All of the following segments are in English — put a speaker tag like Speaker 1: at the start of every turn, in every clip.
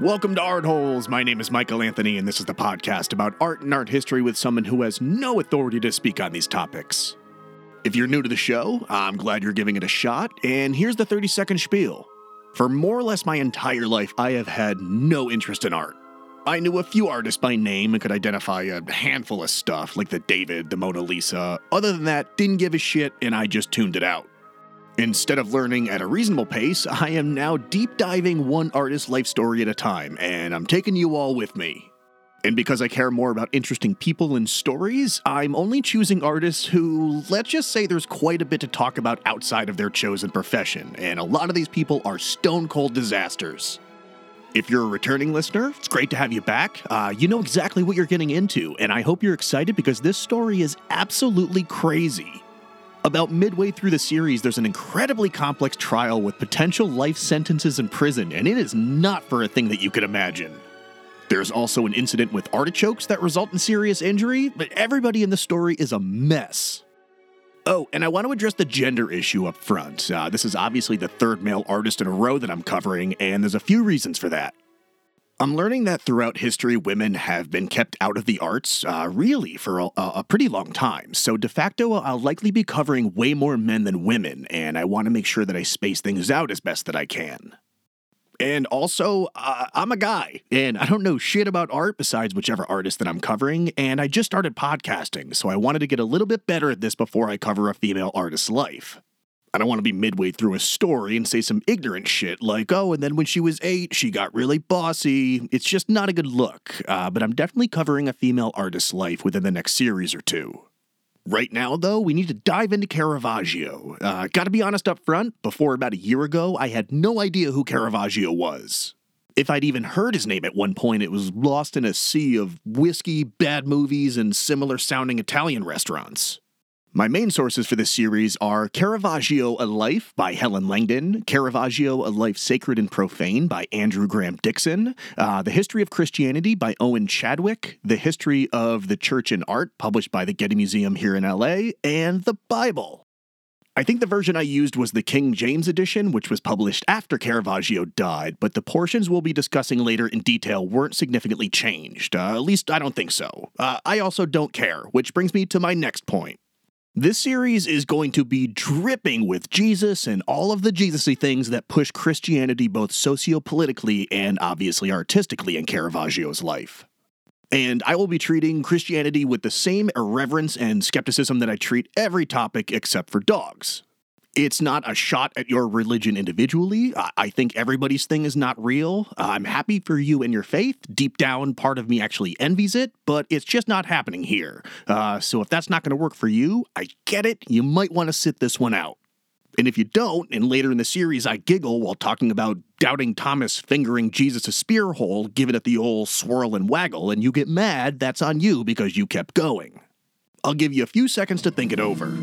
Speaker 1: Welcome to Art Holes. My name is Michael Anthony, and this is the podcast about art and art history with someone who has no authority to speak on these topics. If you're new to the show, I'm glad you're giving it a shot, and here's the 30 second spiel. For more or less my entire life, I have had no interest in art. I knew a few artists by name and could identify a handful of stuff, like the David, the Mona Lisa. Other than that, didn't give a shit, and I just tuned it out. Instead of learning at a reasonable pace, I am now deep diving one artist's life story at a time, and I'm taking you all with me. And because I care more about interesting people and stories, I'm only choosing artists who, let's just say, there's quite a bit to talk about outside of their chosen profession, and a lot of these people are stone cold disasters. If you're a returning listener, it's great to have you back. Uh, you know exactly what you're getting into, and I hope you're excited because this story is absolutely crazy. About midway through the series, there's an incredibly complex trial with potential life sentences in prison, and it is not for a thing that you could imagine. There's also an incident with artichokes that result in serious injury, but everybody in the story is a mess. Oh, and I want to address the gender issue up front. Uh, this is obviously the third male artist in a row that I'm covering, and there's a few reasons for that. I'm learning that throughout history, women have been kept out of the arts, uh, really, for a, a, pretty long time. So, de facto, I'll likely be covering way more men than women, and I want to make sure that I space things out as best that I can. And also, uh, I'm a guy, and I don't know shit about art besides whichever artist that I'm covering, and I just started podcasting, so I wanted to get a little bit better at this before I cover a female artist's life. I don't want to be midway through a story and say some ignorant shit like, oh, and then when she was eight, she got really bossy. It's just not a good look, uh, but I'm definitely covering a female artist's life within the next series or two. Right now, though, we need to dive into Caravaggio. Uh, gotta be honest up front, before about a year ago, I had no idea who Caravaggio was. If I'd even heard his name at one point, it was lost in a sea of whiskey, bad movies, and similar sounding Italian restaurants. My main sources for this series are Caravaggio A Life by Helen Langdon, Caravaggio A Life Sacred and Profane by Andrew Graham Dixon, uh, The History of Christianity by Owen Chadwick, The History of the Church and Art, published by the Getty Museum here in LA, and the Bible. I think the version I used was the King James edition, which was published after Caravaggio died, but the portions we'll be discussing later in detail weren't significantly changed. Uh, at least I don't think so. Uh, I also don't care, which brings me to my next point. This series is going to be dripping with Jesus and all of the Jesusy things that push Christianity both socio-politically and obviously artistically in Caravaggio's life. And I will be treating Christianity with the same irreverence and skepticism that I treat every topic except for dogs. It's not a shot at your religion individually. I think everybody's thing is not real. I'm happy for you and your faith. Deep down, part of me actually envies it, but it's just not happening here. Uh, so if that's not going to work for you, I get it. You might want to sit this one out. And if you don't, and later in the series I giggle while talking about doubting Thomas fingering Jesus' spear hole, giving it the old swirl and waggle, and you get mad, that's on you because you kept going. I'll give you a few seconds to think it over.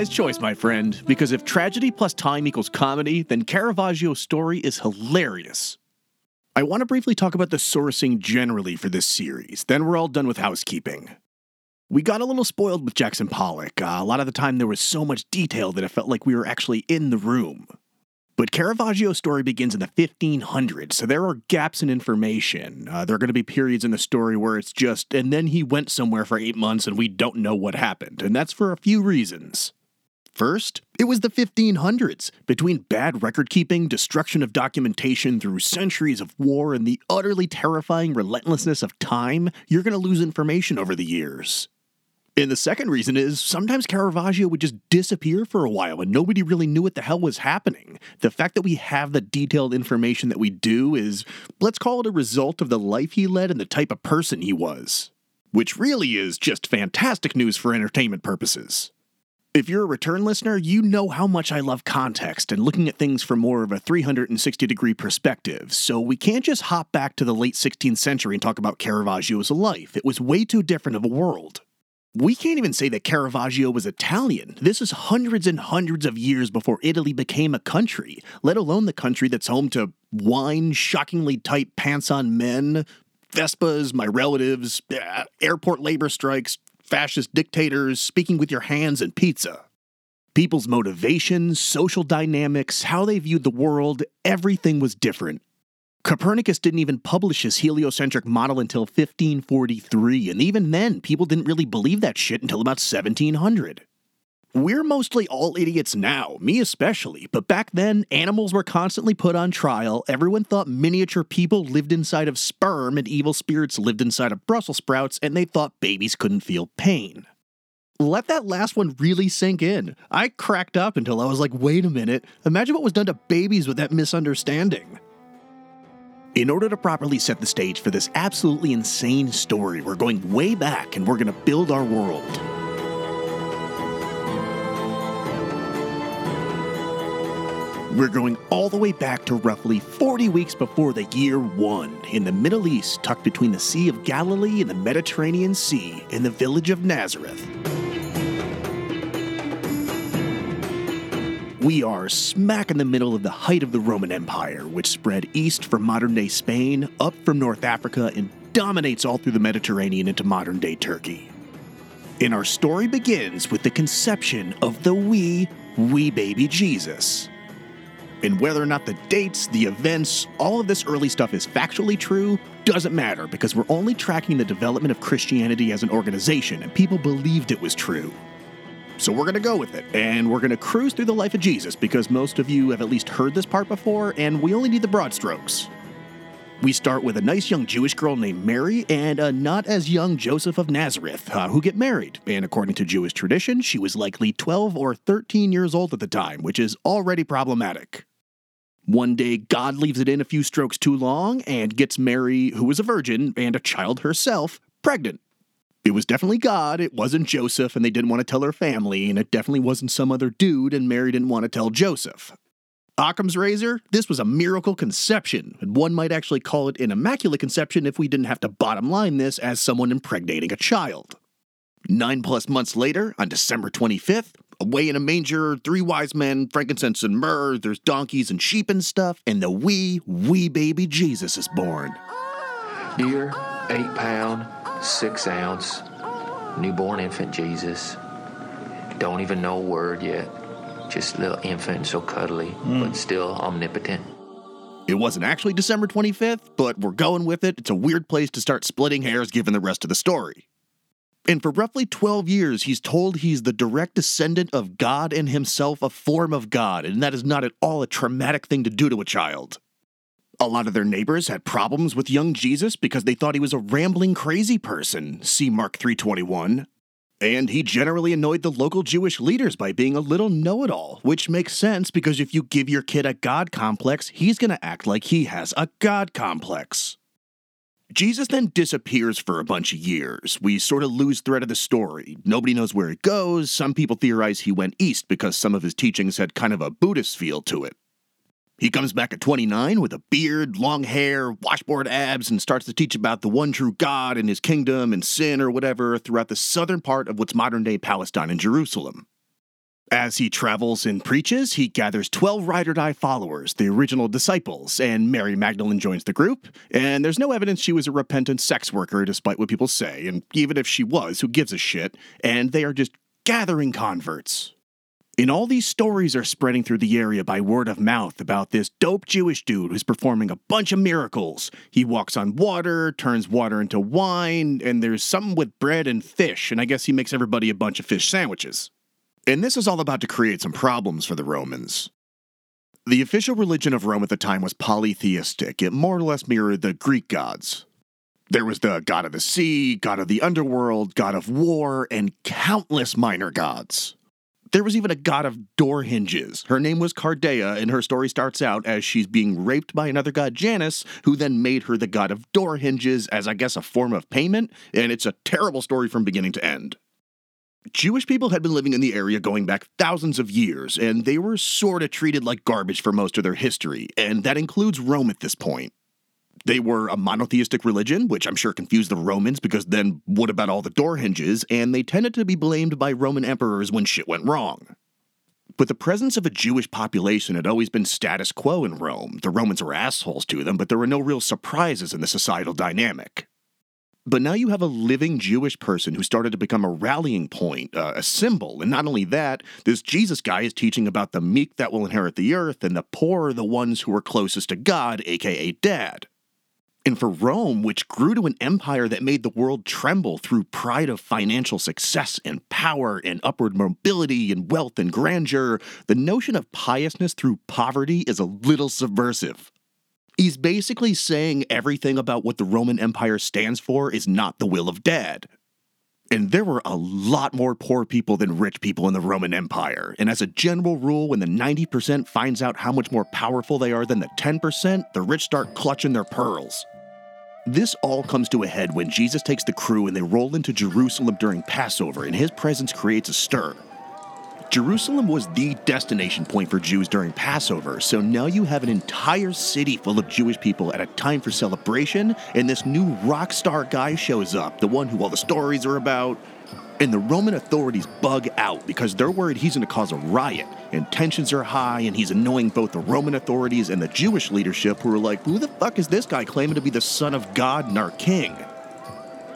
Speaker 1: Wise choice, my friend, because if tragedy plus time equals comedy, then Caravaggio's story is hilarious. I want to briefly talk about the sourcing generally for this series, then we're all done with housekeeping. We got a little spoiled with Jackson Pollock. Uh, a lot of the time, there was so much detail that it felt like we were actually in the room. But Caravaggio's story begins in the 1500s, so there are gaps in information. Uh, there are going to be periods in the story where it's just, and then he went somewhere for eight months and we don't know what happened, and that's for a few reasons. First, it was the 1500s. Between bad record keeping, destruction of documentation through centuries of war, and the utterly terrifying relentlessness of time, you're going to lose information over the years. And the second reason is sometimes Caravaggio would just disappear for a while and nobody really knew what the hell was happening. The fact that we have the detailed information that we do is, let's call it a result of the life he led and the type of person he was. Which really is just fantastic news for entertainment purposes. If you're a return listener, you know how much I love context and looking at things from more of a 360 degree perspective, so we can't just hop back to the late 16th century and talk about Caravaggio's life. It was way too different of a world. We can't even say that Caravaggio was Italian. This is hundreds and hundreds of years before Italy became a country, let alone the country that's home to wine, shockingly tight pants on men, Vespas, my relatives, uh, airport labor strikes, fascist dictators, speaking with your hands, and pizza. People's motivations, social dynamics, how they viewed the world, everything was different. Copernicus didn't even publish his heliocentric model until 1543, and even then, people didn't really believe that shit until about 1700. We're mostly all idiots now, me especially, but back then, animals were constantly put on trial, everyone thought miniature people lived inside of sperm and evil spirits lived inside of Brussels sprouts, and they thought babies couldn't feel pain. Let that last one really sink in. I cracked up until I was like, wait a minute, imagine what was done to babies with that misunderstanding. In order to properly set the stage for this absolutely insane story, we're going way back and we're going to build our world. We're going all the way back to roughly 40 weeks before the year one in the Middle East, tucked between the Sea of Galilee and the Mediterranean Sea in the village of Nazareth. We are smack in the middle of the height of the Roman Empire, which spread east from modern day Spain, up from North Africa, and dominates all through the Mediterranean into modern day Turkey. And our story begins with the conception of the wee, wee baby Jesus. And whether or not the dates, the events, all of this early stuff is factually true doesn't matter because we're only tracking the development of Christianity as an organization and people believed it was true. So we're going to go with it and we're going to cruise through the life of Jesus because most of you have at least heard this part before and we only need the broad strokes. We start with a nice young Jewish girl named Mary and a not as young Joseph of Nazareth uh, who get married. And according to Jewish tradition, she was likely 12 or 13 years old at the time, which is already problematic. One day, God leaves it in a few strokes too long and gets Mary, who was a virgin and a child herself, pregnant. It was definitely God, it wasn't Joseph, and they didn't want to tell her family, and it definitely wasn't some other dude, and Mary didn't want to tell Joseph. Occam's razor, this was a miracle conception, and one might actually call it an immaculate conception if we didn't have to bottom line this as someone impregnating a child. Nine plus months later, on December 25th, away in a manger, three wise men, frankincense and myrrh, there's donkeys and sheep and stuff, and the wee, wee baby Jesus is born.
Speaker 2: Year, eight pound, six ounce, newborn infant Jesus. Don't even know a word yet. Just little infant, so cuddly, but mm. still omnipotent.
Speaker 1: It wasn't actually December 25th, but we're going with it. It's a weird place to start splitting hairs given the rest of the story. And for roughly 12 years, he's told he's the direct descendant of God and himself, a form of God, and that is not at all a traumatic thing to do to a child. A lot of their neighbors had problems with young Jesus because they thought he was a rambling crazy person, see Mark 321. And he generally annoyed the local Jewish leaders by being a little know it all, which makes sense because if you give your kid a God complex, he's going to act like he has a God complex. Jesus then disappears for a bunch of years. We sort of lose thread of the story. Nobody knows where it goes. Some people theorize he went east because some of his teachings had kind of a Buddhist feel to it. He comes back at 29 with a beard, long hair, washboard abs, and starts to teach about the one true God and his kingdom and sin or whatever throughout the southern part of what's modern day Palestine and Jerusalem. As he travels and preaches, he gathers 12 ride or die followers, the original disciples, and Mary Magdalene joins the group. And there's no evidence she was a repentant sex worker, despite what people say, and even if she was, who gives a shit? And they are just gathering converts. And all these stories are spreading through the area by word of mouth about this dope Jewish dude who's performing a bunch of miracles. He walks on water, turns water into wine, and there's something with bread and fish, and I guess he makes everybody a bunch of fish sandwiches. And this is all about to create some problems for the Romans. The official religion of Rome at the time was polytheistic. It more or less mirrored the Greek gods. There was the god of the sea, god of the underworld, god of war, and countless minor gods. There was even a god of door hinges. Her name was Cardea, and her story starts out as she's being raped by another god, Janus, who then made her the god of door hinges as, I guess, a form of payment, and it's a terrible story from beginning to end. Jewish people had been living in the area going back thousands of years, and they were sort of treated like garbage for most of their history, and that includes Rome at this point. They were a monotheistic religion, which I'm sure confused the Romans because then what about all the door hinges? And they tended to be blamed by Roman emperors when shit went wrong. But the presence of a Jewish population had always been status quo in Rome. The Romans were assholes to them, but there were no real surprises in the societal dynamic. But now you have a living Jewish person who started to become a rallying point, uh, a symbol. And not only that, this Jesus guy is teaching about the meek that will inherit the earth and the poor are the ones who are closest to God, aka Dad. And for Rome, which grew to an empire that made the world tremble through pride of financial success and power and upward mobility and wealth and grandeur, the notion of piousness through poverty is a little subversive. He's basically saying everything about what the Roman Empire stands for is not the will of dad. And there were a lot more poor people than rich people in the Roman Empire. And as a general rule, when the 90% finds out how much more powerful they are than the 10%, the rich start clutching their pearls. This all comes to a head when Jesus takes the crew and they roll into Jerusalem during Passover, and his presence creates a stir. Jerusalem was the destination point for Jews during Passover, so now you have an entire city full of Jewish people at a time for celebration, and this new rock star guy shows up, the one who all the stories are about. And the Roman authorities bug out because they're worried he's going to cause a riot, and tensions are high, and he's annoying both the Roman authorities and the Jewish leadership who are like, who the fuck is this guy claiming to be the son of God and our king?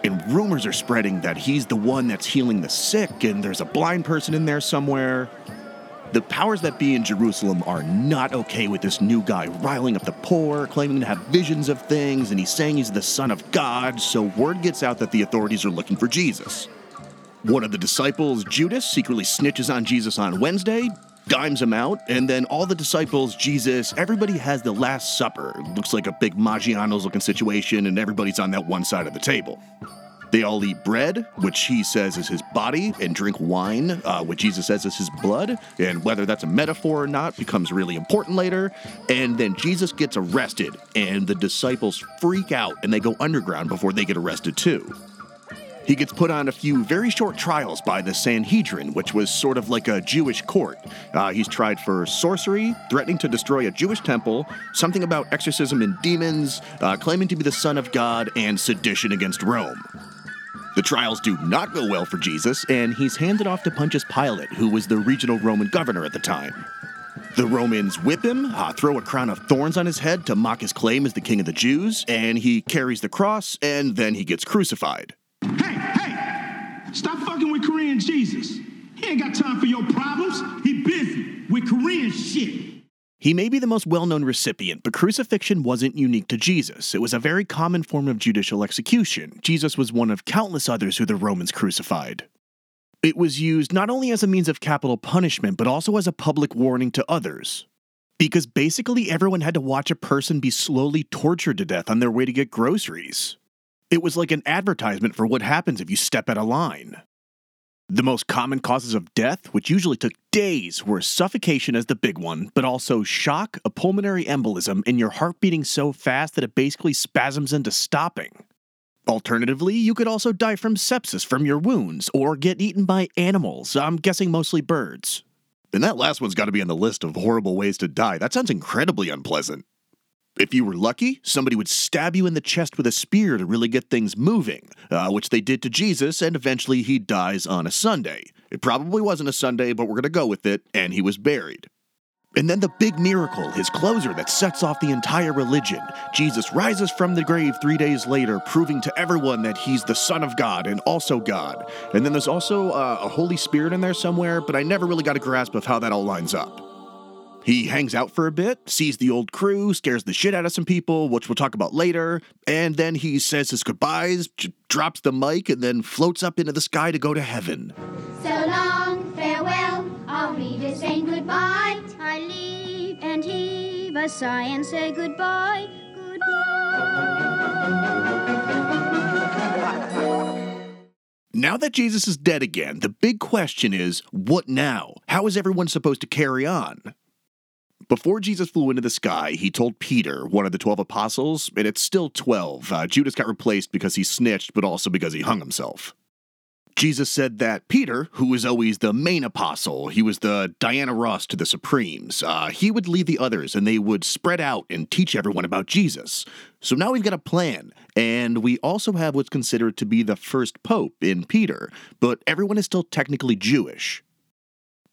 Speaker 1: And rumors are spreading that he's the one that's healing the sick, and there's a blind person in there somewhere. The powers that be in Jerusalem are not okay with this new guy riling up the poor, claiming to have visions of things, and he's saying he's the Son of God, so word gets out that the authorities are looking for Jesus. One of the disciples, Judas, secretly snitches on Jesus on Wednesday, dimes him out, and then all the disciples, Jesus, everybody has the Last Supper. looks like a big Maggiano's looking situation, and everybody's on that one side of the table. They all eat bread, which he says is his body, and drink wine, uh, which Jesus says is his blood. And whether that's a metaphor or not becomes really important later. And then Jesus gets arrested, and the disciples freak out and they go underground before they get arrested too. He gets put on a few very short trials by the Sanhedrin, which was sort of like a Jewish court. Uh, he's tried for sorcery, threatening to destroy a Jewish temple, something about exorcism and demons, uh, claiming to be the Son of God, and sedition against Rome. The trials do not go well for Jesus, and he's handed off to Pontius Pilate, who was the regional Roman governor at the time. The Romans whip him, uh, throw a crown of thorns on his head to mock his claim as the king of the Jews, and he carries the cross, and then he gets crucified.
Speaker 3: Hey, hey! Stop fucking with Korean Jesus. He ain't got time for your problems. He busy with Korean shit.
Speaker 1: He may be the most well known recipient, but crucifixion wasn't unique to Jesus. It was a very common form of judicial execution. Jesus was one of countless others who the Romans crucified. It was used not only as a means of capital punishment, but also as a public warning to others. Because basically everyone had to watch a person be slowly tortured to death on their way to get groceries. It was like an advertisement for what happens if you step out of line. The most common causes of death, which usually took days, were suffocation as the big one, but also shock, a pulmonary embolism, and your heart beating so fast that it basically spasms into stopping. Alternatively, you could also die from sepsis from your wounds, or get eaten by animals, I'm guessing mostly birds. And that last one's got to be on the list of horrible ways to die. That sounds incredibly unpleasant. If you were lucky, somebody would stab you in the chest with a spear to really get things moving, uh, which they did to Jesus, and eventually he dies on a Sunday. It probably wasn't a Sunday, but we're going to go with it, and he was buried. And then the big miracle, his closer that sets off the entire religion. Jesus rises from the grave three days later, proving to everyone that he's the Son of God and also God. And then there's also uh, a Holy Spirit in there somewhere, but I never really got a grasp of how that all lines up. He hangs out for a bit, sees the old crew, scares the shit out of some people, which we'll talk about later, and then he says his goodbyes, j- drops the mic, and then floats up into the sky to go to heaven.
Speaker 4: So long, farewell, I'll read a saying goodbye. I leave and heave a sigh and say goodbye, goodbye.
Speaker 1: Now that Jesus is dead again, the big question is what now? How is everyone supposed to carry on? Before Jesus flew into the sky, he told Peter, one of the 12 apostles, and it's still 12. Uh, Judas got replaced because he snitched, but also because he hung himself. Jesus said that Peter, who was always the main apostle, he was the Diana Ross to the Supremes, uh, he would lead the others and they would spread out and teach everyone about Jesus. So now we've got a plan, and we also have what's considered to be the first pope in Peter, but everyone is still technically Jewish.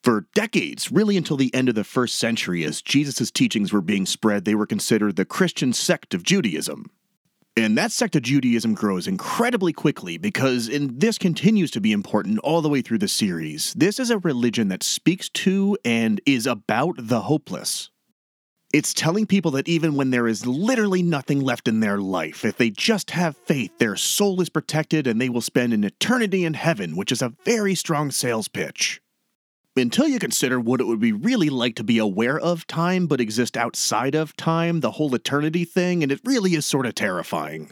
Speaker 1: For decades, really until the end of the first century, as Jesus' teachings were being spread, they were considered the Christian sect of Judaism. And that sect of Judaism grows incredibly quickly because, and this continues to be important all the way through the series, this is a religion that speaks to and is about the hopeless. It's telling people that even when there is literally nothing left in their life, if they just have faith, their soul is protected and they will spend an eternity in heaven, which is a very strong sales pitch until you consider what it would be really like to be aware of time but exist outside of time, the whole eternity thing, and it really is sort of terrifying.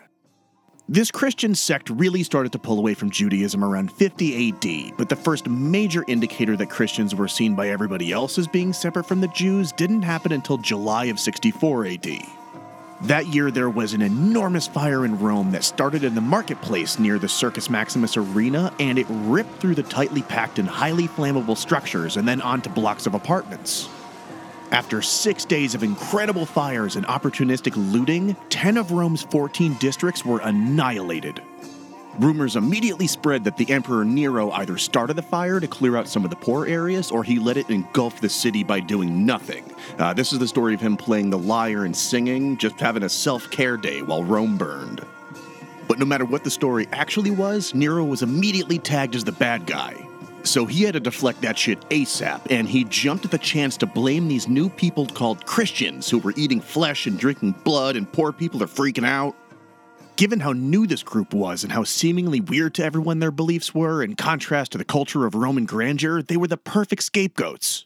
Speaker 1: This Christian sect really started to pull away from Judaism around 50 AD, but the first major indicator that Christians were seen by everybody else as being separate from the Jews didn't happen until July of 64 AD. That year, there was an enormous fire in Rome that started in the marketplace near the Circus Maximus Arena, and it ripped through the tightly packed and highly flammable structures and then onto blocks of apartments. After six days of incredible fires and opportunistic looting, 10 of Rome's 14 districts were annihilated. Rumors immediately spread that the Emperor Nero either started the fire to clear out some of the poor areas or he let it engulf the city by doing nothing. Uh, this is the story of him playing the lyre and singing, just having a self care day while Rome burned. But no matter what the story actually was, Nero was immediately tagged as the bad guy. So he had to deflect that shit ASAP, and he jumped at the chance to blame these new people called Christians who were eating flesh and drinking blood, and poor people are freaking out. Given how new this group was and how seemingly weird to everyone their beliefs were, in contrast to the culture of Roman grandeur, they were the perfect scapegoats.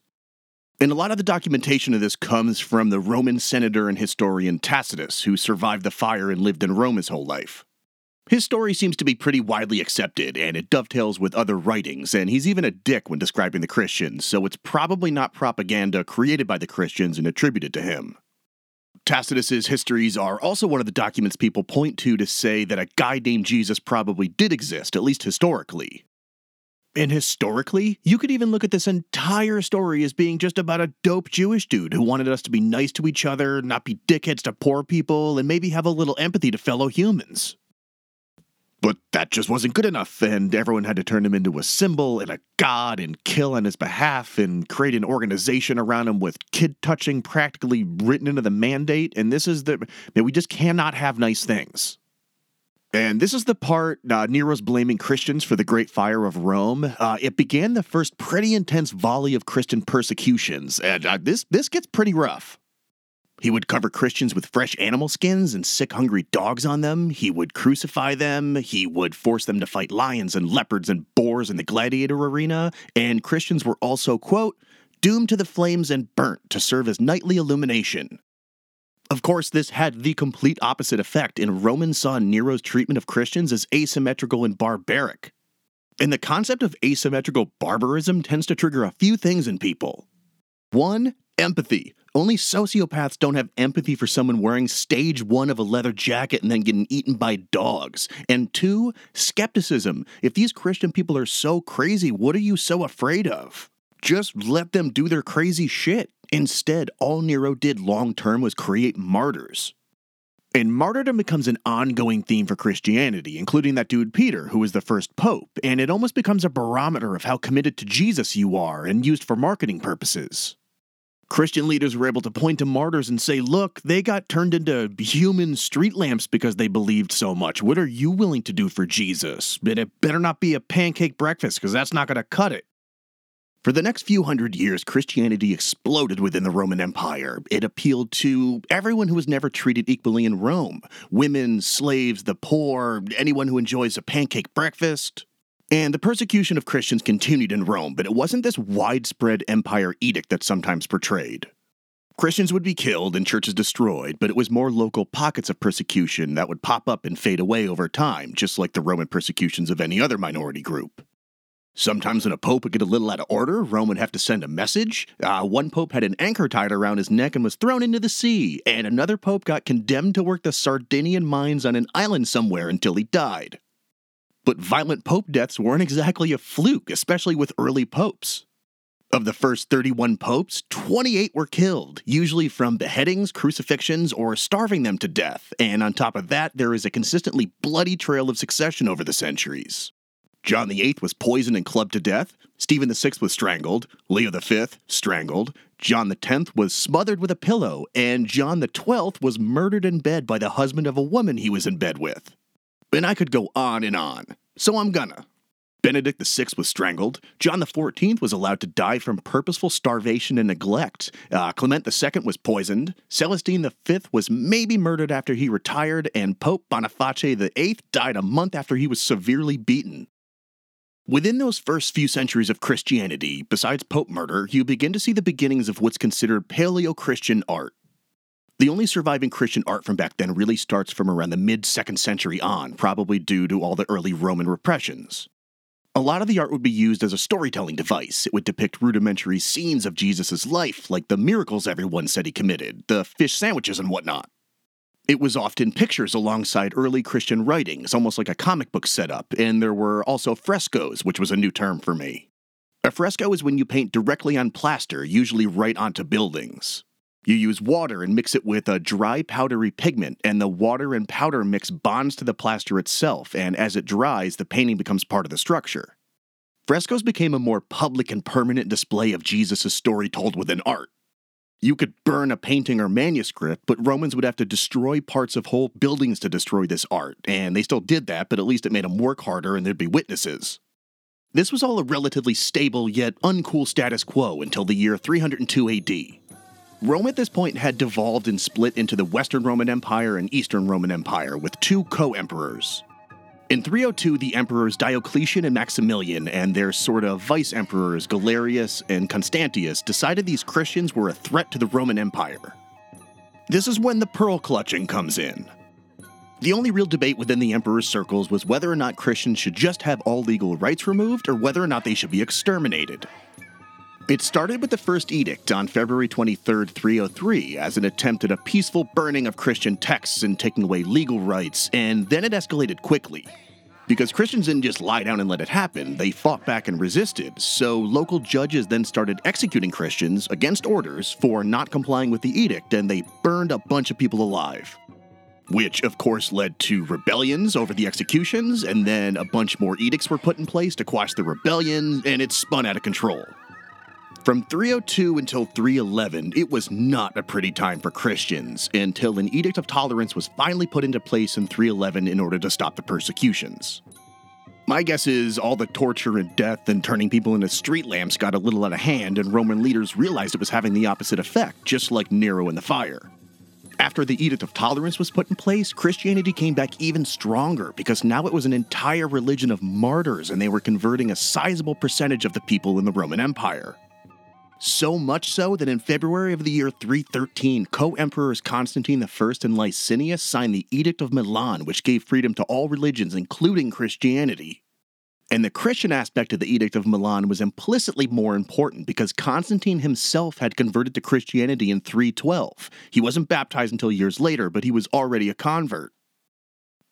Speaker 1: And a lot of the documentation of this comes from the Roman senator and historian Tacitus, who survived the fire and lived in Rome his whole life. His story seems to be pretty widely accepted, and it dovetails with other writings, and he's even a dick when describing the Christians, so it's probably not propaganda created by the Christians and attributed to him. Tacitus's histories are also one of the documents people point to to say that a guy named Jesus probably did exist, at least historically. And historically, you could even look at this entire story as being just about a dope Jewish dude who wanted us to be nice to each other, not be dickheads to poor people, and maybe have a little empathy to fellow humans. But that just wasn't good enough, and everyone had to turn him into a symbol and a god and kill on his behalf and create an organization around him with kid touching practically written into the mandate. And this is the, we just cannot have nice things. And this is the part uh, Nero's blaming Christians for the Great Fire of Rome. Uh, it began the first pretty intense volley of Christian persecutions, and uh, this this gets pretty rough. He would cover Christians with fresh animal skins and sick, hungry dogs on them. He would crucify them. He would force them to fight lions and leopards and boars in the gladiator arena. And Christians were also, quote, doomed to the flames and burnt to serve as nightly illumination. Of course, this had the complete opposite effect, and Romans saw Nero's treatment of Christians as asymmetrical and barbaric. And the concept of asymmetrical barbarism tends to trigger a few things in people. One, empathy. Only sociopaths don't have empathy for someone wearing stage one of a leather jacket and then getting eaten by dogs. And two, skepticism. If these Christian people are so crazy, what are you so afraid of? Just let them do their crazy shit. Instead, all Nero did long term was create martyrs. And martyrdom becomes an ongoing theme for Christianity, including that dude Peter, who was the first pope, and it almost becomes a barometer of how committed to Jesus you are and used for marketing purposes. Christian leaders were able to point to martyrs and say, look, they got turned into human street lamps because they believed so much. What are you willing to do for Jesus? But it better not be a pancake breakfast because that's not going to cut it. For the next few hundred years, Christianity exploded within the Roman Empire. It appealed to everyone who was never treated equally in Rome women, slaves, the poor, anyone who enjoys a pancake breakfast. And the persecution of Christians continued in Rome, but it wasn't this widespread empire edict that's sometimes portrayed. Christians would be killed and churches destroyed, but it was more local pockets of persecution that would pop up and fade away over time, just like the Roman persecutions of any other minority group. Sometimes when a pope would get a little out of order, Rome would have to send a message. Uh, one pope had an anchor tied around his neck and was thrown into the sea, and another pope got condemned to work the Sardinian mines on an island somewhere until he died. But violent pope deaths weren't exactly a fluke, especially with early popes. Of the first 31 popes, 28 were killed, usually from beheadings, crucifixions, or starving them to death, and on top of that, there is a consistently bloody trail of succession over the centuries. John VIII was poisoned and clubbed to death, Stephen VI was strangled, Leo V strangled, John X was smothered with a pillow, and John XII was murdered in bed by the husband of a woman he was in bed with. And I could go on and on, so I'm gonna. Benedict VI was strangled. John XIV was allowed to die from purposeful starvation and neglect. Uh, Clement II was poisoned. Celestine V was maybe murdered after he retired, and Pope Boniface VIII died a month after he was severely beaten. Within those first few centuries of Christianity, besides Pope murder, you begin to see the beginnings of what's considered Paleo Christian art. The only surviving Christian art from back then really starts from around the mid 2nd century on, probably due to all the early Roman repressions. A lot of the art would be used as a storytelling device. It would depict rudimentary scenes of Jesus' life, like the miracles everyone said he committed, the fish sandwiches, and whatnot. It was often pictures alongside early Christian writings, almost like a comic book setup, and there were also frescoes, which was a new term for me. A fresco is when you paint directly on plaster, usually right onto buildings. You use water and mix it with a dry powdery pigment, and the water and powder mix bonds to the plaster itself, and as it dries, the painting becomes part of the structure. Frescoes became a more public and permanent display of Jesus' story told within art. You could burn a painting or manuscript, but Romans would have to destroy parts of whole buildings to destroy this art, and they still did that, but at least it made them work harder and there'd be witnesses. This was all a relatively stable yet uncool status quo until the year 302 AD. Rome at this point had devolved and split into the Western Roman Empire and Eastern Roman Empire with two co emperors. In 302, the emperors Diocletian and Maximilian and their sort of vice emperors Galerius and Constantius decided these Christians were a threat to the Roman Empire. This is when the pearl clutching comes in. The only real debate within the emperor's circles was whether or not Christians should just have all legal rights removed or whether or not they should be exterminated. It started with the first edict on February 23, 303, as an attempt at a peaceful burning of Christian texts and taking away legal rights, and then it escalated quickly. Because Christians didn't just lie down and let it happen, they fought back and resisted, so local judges then started executing Christians against orders for not complying with the edict, and they burned a bunch of people alive. Which, of course, led to rebellions over the executions, and then a bunch more edicts were put in place to quash the rebellion, and it spun out of control. From 302 until 311, it was not a pretty time for Christians until an Edict of Tolerance was finally put into place in 311 in order to stop the persecutions. My guess is all the torture and death and turning people into street lamps got a little out of hand, and Roman leaders realized it was having the opposite effect, just like Nero in the fire. After the Edict of Tolerance was put in place, Christianity came back even stronger because now it was an entire religion of martyrs and they were converting a sizable percentage of the people in the Roman Empire. So much so that in February of the year 313, co emperors Constantine I and Licinius signed the Edict of Milan, which gave freedom to all religions, including Christianity. And the Christian aspect of the Edict of Milan was implicitly more important because Constantine himself had converted to Christianity in 312. He wasn't baptized until years later, but he was already a convert.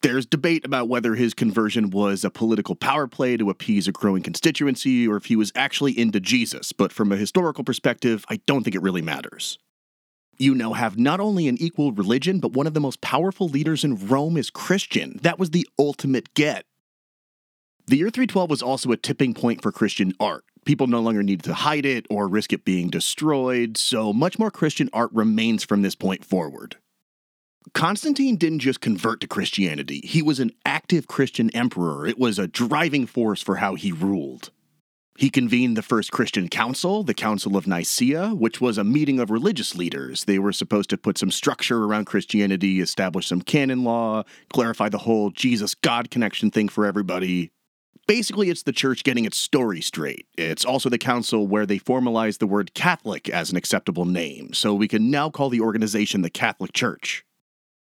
Speaker 1: There's debate about whether his conversion was a political power play to appease a growing constituency or if he was actually into Jesus, but from a historical perspective, I don't think it really matters. You now have not only an equal religion, but one of the most powerful leaders in Rome is Christian. That was the ultimate get. The year 312 was also a tipping point for Christian art. People no longer needed to hide it or risk it being destroyed, so much more Christian art remains from this point forward. Constantine didn't just convert to Christianity, he was an active Christian emperor. It was a driving force for how he ruled. He convened the first Christian council, the Council of Nicaea, which was a meeting of religious leaders. They were supposed to put some structure around Christianity, establish some canon law, clarify the whole Jesus God connection thing for everybody. Basically, it's the church getting its story straight. It's also the council where they formalized the word Catholic as an acceptable name, so we can now call the organization the Catholic Church.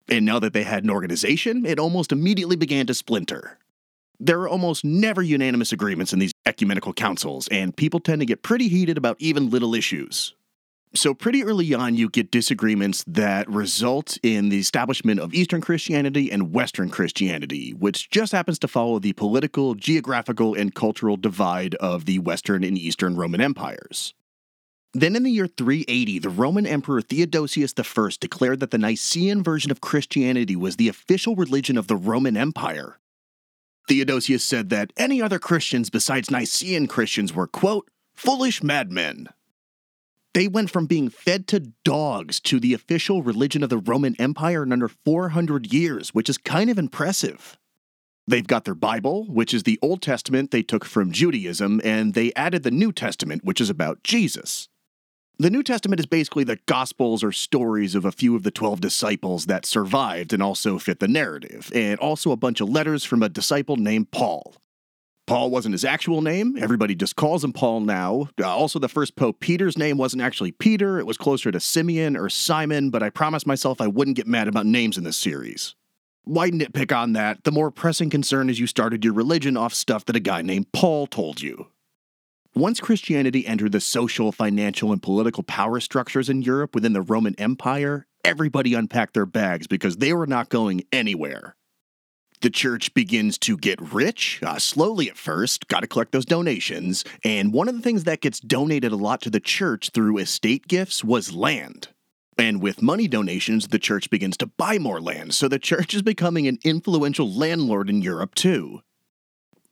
Speaker 1: And now that they had an organization, it almost immediately began to splinter. There are almost never unanimous agreements in these ecumenical councils, and people tend to get pretty heated about even little issues. So, pretty early on, you get disagreements that result in the establishment of Eastern Christianity and Western Christianity, which just happens to follow the political, geographical, and cultural divide of the Western and Eastern Roman empires. Then in the year 380, the Roman Emperor Theodosius I declared that the Nicene version of Christianity was the official religion of the Roman Empire. Theodosius said that any other Christians besides Nicene Christians were, quote, foolish madmen, they went from being fed to dogs to the official religion of the Roman Empire in under 400 years, which is kind of impressive. They've got their Bible, which is the Old Testament they took from Judaism, and they added the New Testament, which is about Jesus. The New Testament is basically the Gospels or stories of a few of the 12 disciples that survived and also fit the narrative, and also a bunch of letters from a disciple named Paul. Paul wasn't his actual name. Everybody just calls him Paul now. Uh, also, the first Pope Peter's name wasn't actually Peter, it was closer to Simeon or Simon, but I promised myself I wouldn't get mad about names in this series. Why nitpick on that? The more pressing concern is you started your religion off stuff that a guy named Paul told you. Once Christianity entered the social, financial, and political power structures in Europe within the Roman Empire, everybody unpacked their bags because they were not going anywhere. The church begins to get rich, uh, slowly at first, got to collect those donations. And one of the things that gets donated a lot to the church through estate gifts was land. And with money donations, the church begins to buy more land, so the church is becoming an influential landlord in Europe too.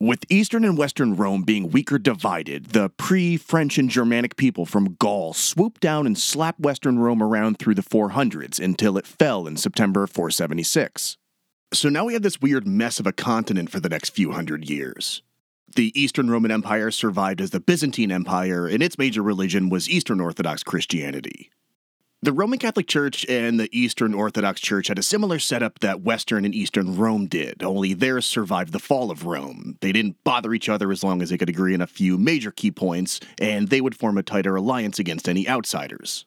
Speaker 1: With Eastern and Western Rome being weaker divided, the pre French and Germanic people from Gaul swooped down and slapped Western Rome around through the 400s until it fell in September 476. So now we have this weird mess of a continent for the next few hundred years. The Eastern Roman Empire survived as the Byzantine Empire, and its major religion was Eastern Orthodox Christianity. The Roman Catholic Church and the Eastern Orthodox Church had a similar setup that Western and Eastern Rome did, only theirs survived the fall of Rome. They didn't bother each other as long as they could agree on a few major key points, and they would form a tighter alliance against any outsiders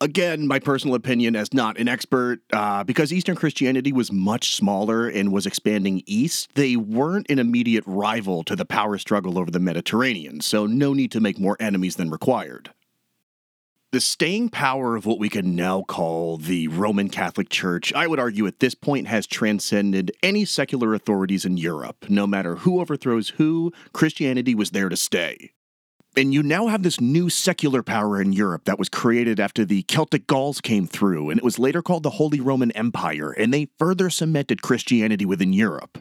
Speaker 1: again, my personal opinion as not an expert, uh, because Eastern Christianity was much smaller and was expanding east, they weren't an immediate rival to the power struggle over the Mediterranean, so no need to make more enemies than required. The staying power of what we can now call the Roman Catholic Church, I would argue at this point, has transcended any secular authorities in Europe. No matter who overthrows who, Christianity was there to stay. And you now have this new secular power in Europe that was created after the Celtic Gauls came through, and it was later called the Holy Roman Empire, and they further cemented Christianity within Europe.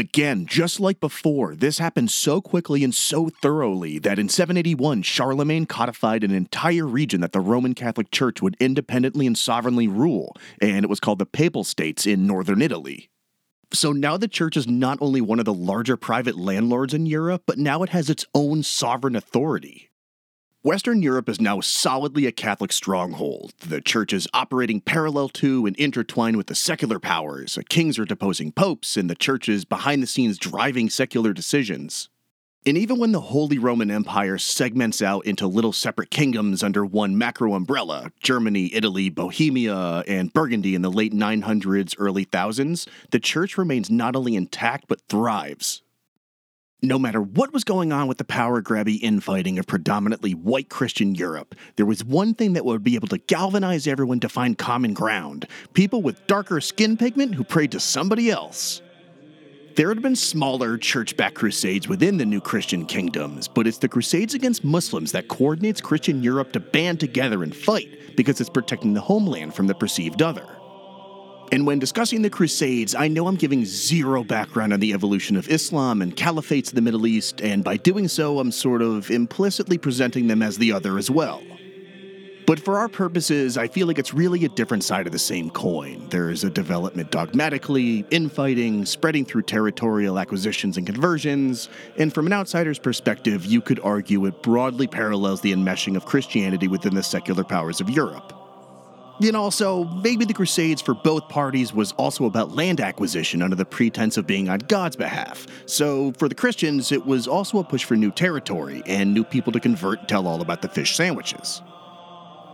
Speaker 1: Again, just like before, this happened so quickly and so thoroughly that in 781, Charlemagne codified an entire region that the Roman Catholic Church would independently and sovereignly rule, and it was called the Papal States in northern Italy. So now the church is not only one of the larger private landlords in Europe, but now it has its own sovereign authority. Western Europe is now solidly a Catholic stronghold. The church is operating parallel to and intertwined with the secular powers. Kings are deposing popes, and the church is behind the scenes driving secular decisions. And even when the Holy Roman Empire segments out into little separate kingdoms under one macro umbrella Germany, Italy, Bohemia, and Burgundy in the late 900s, early thousands the church remains not only intact but thrives. No matter what was going on with the power grabby infighting of predominantly white Christian Europe, there was one thing that would be able to galvanize everyone to find common ground people with darker skin pigment who prayed to somebody else. There had been smaller church backed crusades within the new Christian kingdoms, but it's the crusades against Muslims that coordinates Christian Europe to band together and fight because it's protecting the homeland from the perceived other. And when discussing the Crusades, I know I'm giving zero background on the evolution of Islam and caliphates in the Middle East, and by doing so, I'm sort of implicitly presenting them as the other as well. But for our purposes, I feel like it's really a different side of the same coin. There is a development dogmatically, infighting, spreading through territorial acquisitions and conversions, and from an outsider's perspective, you could argue it broadly parallels the enmeshing of Christianity within the secular powers of Europe. And also, maybe the Crusades for both parties was also about land acquisition under the pretense of being on God's behalf. So, for the Christians, it was also a push for new territory and new people to convert and tell all about the fish sandwiches.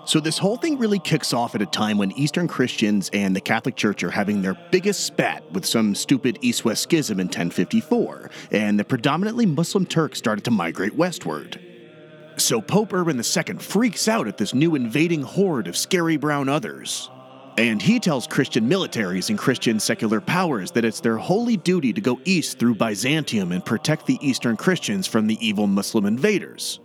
Speaker 1: So, this whole thing really kicks off at a time when Eastern Christians and the Catholic Church are having their biggest spat with some stupid East West schism in 1054, and the predominantly Muslim Turks started to migrate westward. So Pope Urban II freaks out at this new invading horde of scary brown others. And he tells Christian militaries and Christian secular powers that it's their holy duty to go east through Byzantium and protect the Eastern Christians from the evil Muslim invaders.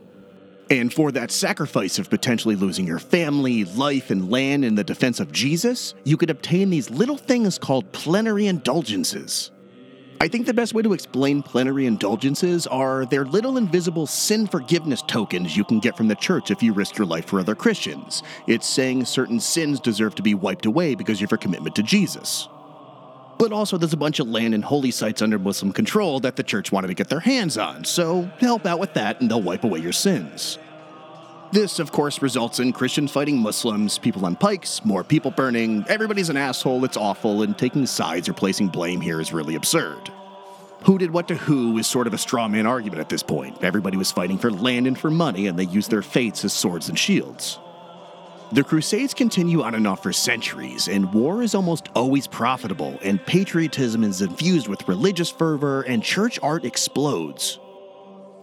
Speaker 1: And for that sacrifice of potentially losing your family, life, and land in the defense of Jesus, you could obtain these little things called plenary indulgences. I think the best way to explain plenary indulgences are they're little invisible sin forgiveness tokens you can get from the church if you risk your life for other Christians. It's saying certain sins deserve to be wiped away because of your commitment to Jesus. But also, there's a bunch of land and holy sites under Muslim control that the church wanted to get their hands on, so help out with that and they'll wipe away your sins. This, of course, results in Christians fighting Muslims, people on pikes, more people burning, everybody's an asshole, it's awful, and taking sides or placing blame here is really absurd. Who did what to who is sort of a straw man argument at this point. Everybody was fighting for land and for money, and they used their faiths as swords and shields. The Crusades continue on and off for centuries, and war is almost always profitable, and patriotism is infused with religious fervor, and church art explodes.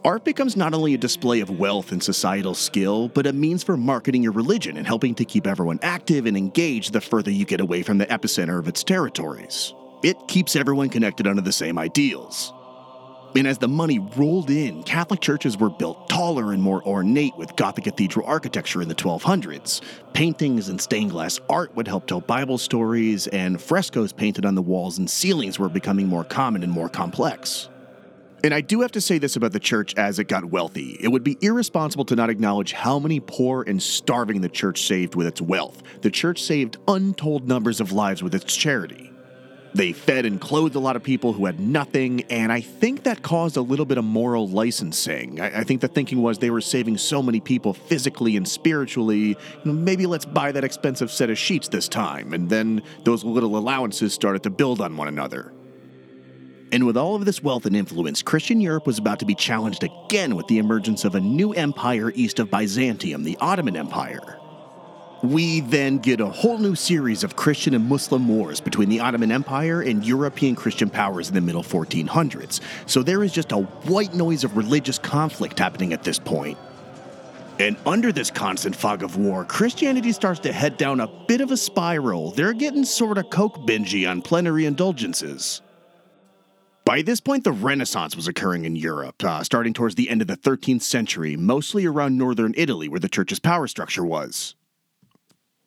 Speaker 1: Art becomes not only a display of wealth and societal skill, but a means for marketing your religion and helping to keep everyone active and engaged the further you get away from the epicenter of its territories. It keeps everyone connected under the same ideals. And as the money rolled in, Catholic churches were built taller and more ornate with Gothic cathedral architecture in the 1200s. Paintings and stained glass art would help tell Bible stories, and frescoes painted on the walls and ceilings were becoming more common and more complex. And I do have to say this about the church as it got wealthy. It would be irresponsible to not acknowledge how many poor and starving the church saved with its wealth. The church saved untold numbers of lives with its charity. They fed and clothed a lot of people who had nothing, and I think that caused a little bit of moral licensing. I, I think the thinking was they were saving so many people physically and spiritually, maybe let's buy that expensive set of sheets this time, and then those little allowances started to build on one another. And with all of this wealth and influence, Christian Europe was about to be challenged again with the emergence of a new empire east of Byzantium, the Ottoman Empire. We then get a whole new series of Christian and Muslim wars between the Ottoman Empire and European Christian powers in the middle 1400s. So there is just a white noise of religious conflict happening at this point. And under this constant fog of war, Christianity starts to head down a bit of a spiral. They're getting sort of coke bingy on plenary indulgences. By this point, the Renaissance was occurring in Europe, uh, starting towards the end of the 13th century, mostly around northern Italy, where the church's power structure was.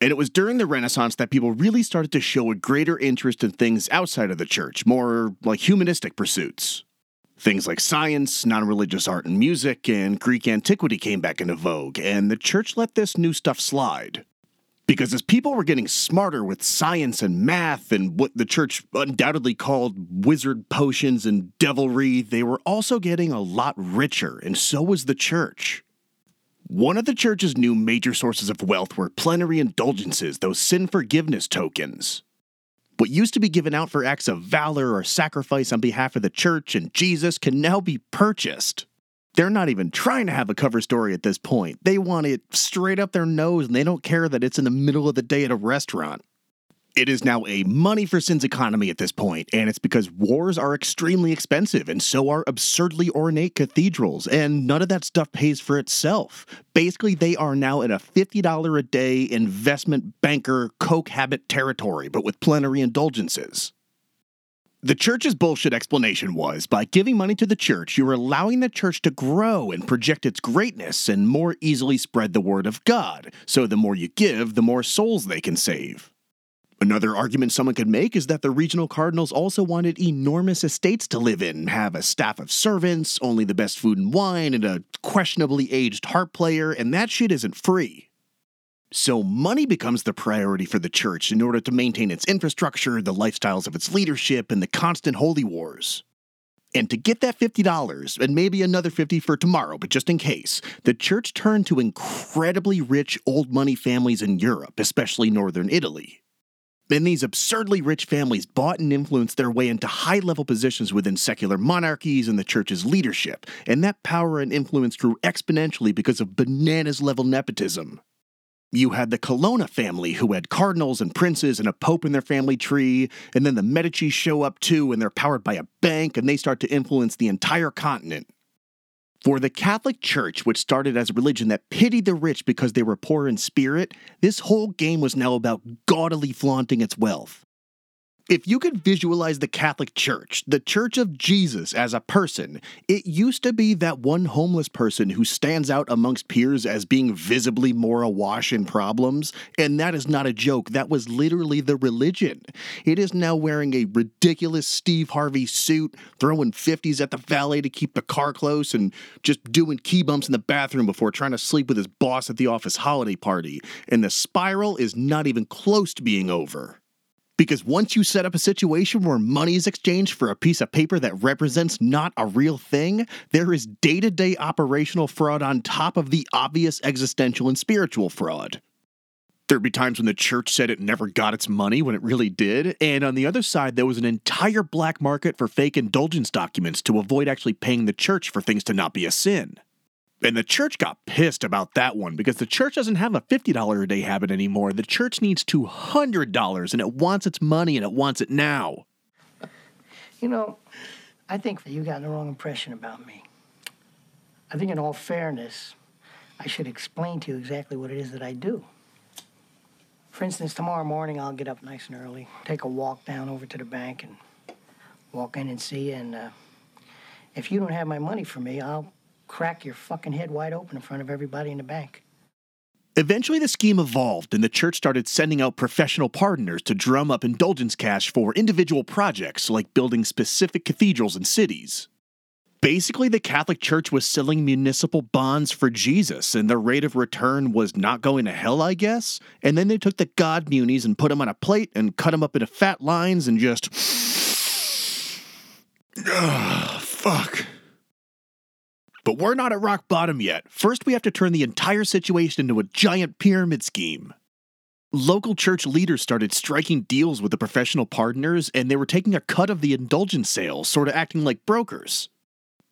Speaker 1: And it was during the Renaissance that people really started to show a greater interest in things outside of the church, more like humanistic pursuits. Things like science, non religious art and music, and Greek antiquity came back into vogue, and the church let this new stuff slide. Because as people were getting smarter with science and math and what the church undoubtedly called wizard potions and devilry, they were also getting a lot richer, and so was the church. One of the church's new major sources of wealth were plenary indulgences, those sin forgiveness tokens. What used to be given out for acts of valor or sacrifice on behalf of the church and Jesus can now be purchased. They're not even trying to have a cover story at this point. They want it straight up their nose and they don't care that it's in the middle of the day at a restaurant. It is now a money for sins economy at this point, and it's because wars are extremely expensive, and so are absurdly ornate cathedrals, and none of that stuff pays for itself. Basically, they are now in a $50 a day investment banker coke habit territory, but with plenary indulgences. The church's bullshit explanation was by giving money to the church, you're allowing the church to grow and project its greatness and more easily spread the word of God. So the more you give, the more souls they can save. Another argument someone could make is that the regional cardinals also wanted enormous estates to live in, have a staff of servants, only the best food and wine, and a questionably aged harp player, and that shit isn't free. So, money becomes the priority for the church in order to maintain its infrastructure, the lifestyles of its leadership, and the constant holy wars. And to get that $50, and maybe another 50 for tomorrow, but just in case, the church turned to incredibly rich old money families in Europe, especially northern Italy. And these absurdly rich families bought and influenced their way into high level positions within secular monarchies and the church's leadership, and that power and influence grew exponentially because of bananas level nepotism. You had the Colonna family, who had cardinals and princes and a pope in their family tree, and then the Medici show up too, and they're powered by a bank, and they start to influence the entire continent. For the Catholic Church, which started as a religion that pitied the rich because they were poor in spirit, this whole game was now about gaudily flaunting its wealth. If you could visualize the Catholic Church, the Church of Jesus as a person, it used to be that one homeless person who stands out amongst peers as being visibly more awash in problems. And that is not a joke, that was literally the religion. It is now wearing a ridiculous Steve Harvey suit, throwing 50s at the valet to keep the car close, and just doing key bumps in the bathroom before trying to sleep with his boss at the office holiday party. And the spiral is not even close to being over. Because once you set up a situation where money is exchanged for a piece of paper that represents not a real thing, there is day to day operational fraud on top of the obvious existential and spiritual fraud. There'd be times when the church said it never got its money when it really did, and on the other side, there was an entire black market for fake indulgence documents to avoid actually paying the church for things to not be a sin. And the church got pissed about that one because the church doesn't have a $50 a day habit anymore. The church needs $200 and it wants its money and it wants it now.
Speaker 5: You know, I think you got the wrong impression about me. I think, in all fairness, I should explain to you exactly what it is that I do. For instance, tomorrow morning I'll get up nice and early, take a walk down over to the bank, and walk in and see. And uh, if you don't have my money for me, I'll crack your fucking head wide open in front of everybody in the bank.
Speaker 1: Eventually, the scheme evolved, and the church started sending out professional pardoners to drum up indulgence cash for individual projects like building specific cathedrals in cities. Basically, the Catholic Church was selling municipal bonds for Jesus, and the rate of return was not going to hell, I guess. And then they took the God munis and put them on a plate and cut them up into fat lines and just. Ugh, fuck. But we're not at rock bottom yet. First, we have to turn the entire situation into a giant pyramid scheme. Local church leaders started striking deals with the professional pardoners, and they were taking a cut of the indulgence sales, sort of acting like brokers.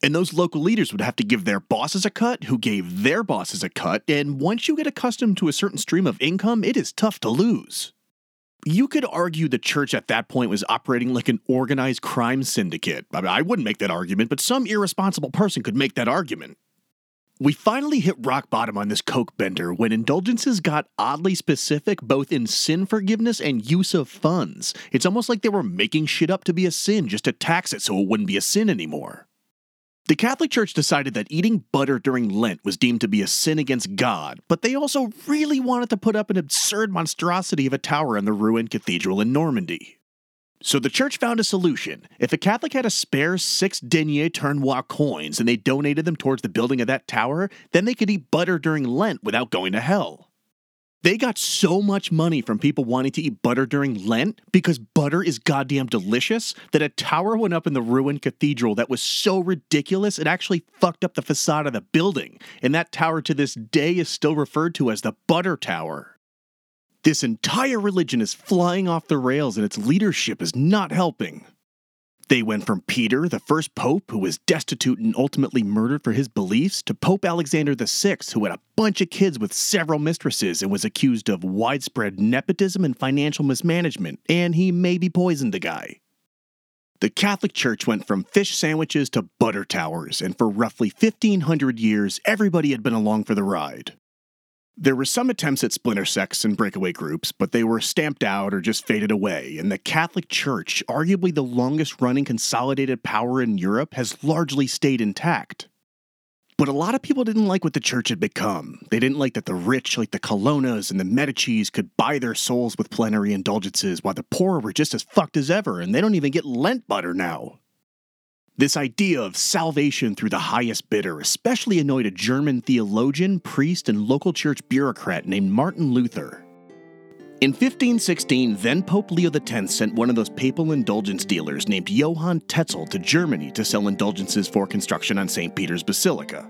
Speaker 1: And those local leaders would have to give their bosses a cut, who gave their bosses a cut, and once you get accustomed to a certain stream of income, it is tough to lose. You could argue the church at that point was operating like an organized crime syndicate. I, mean, I wouldn't make that argument, but some irresponsible person could make that argument. We finally hit rock bottom on this coke bender when indulgences got oddly specific both in sin forgiveness and use of funds. It's almost like they were making shit up to be a sin just to tax it so it wouldn't be a sin anymore. The Catholic Church decided that eating butter during Lent was deemed to be a sin against God, but they also really wanted to put up an absurd monstrosity of a tower in the Rouen cathedral in Normandy. So the church found a solution. If a Catholic had a spare six denier tournois coins and they donated them towards the building of that tower, then they could eat butter during Lent without going to hell. They got so much money from people wanting to eat butter during Lent because butter is goddamn delicious that a tower went up in the Rouen cathedral that was so ridiculous it actually fucked up the facade of the building. And that tower to this day is still referred to as the Butter Tower. This entire religion is flying off the rails and its leadership is not helping. They went from Peter, the first pope who was destitute and ultimately murdered for his beliefs, to Pope Alexander VI, who had a bunch of kids with several mistresses and was accused of widespread nepotism and financial mismanagement, and he maybe poisoned the guy. The Catholic Church went from fish sandwiches to butter towers, and for roughly 1500 years, everybody had been along for the ride. There were some attempts at splinter sects and breakaway groups, but they were stamped out or just faded away, and the Catholic Church, arguably the longest running consolidated power in Europe, has largely stayed intact. But a lot of people didn't like what the church had become. They didn't like that the rich, like the Colonnas and the Medicis, could buy their souls with plenary indulgences, while the poor were just as fucked as ever, and they don't even get Lent butter now. This idea of salvation through the highest bidder especially annoyed a German theologian, priest, and local church bureaucrat named Martin Luther. In 1516, then Pope Leo X sent one of those papal indulgence dealers named Johann Tetzel to Germany to sell indulgences for construction on St. Peter's Basilica.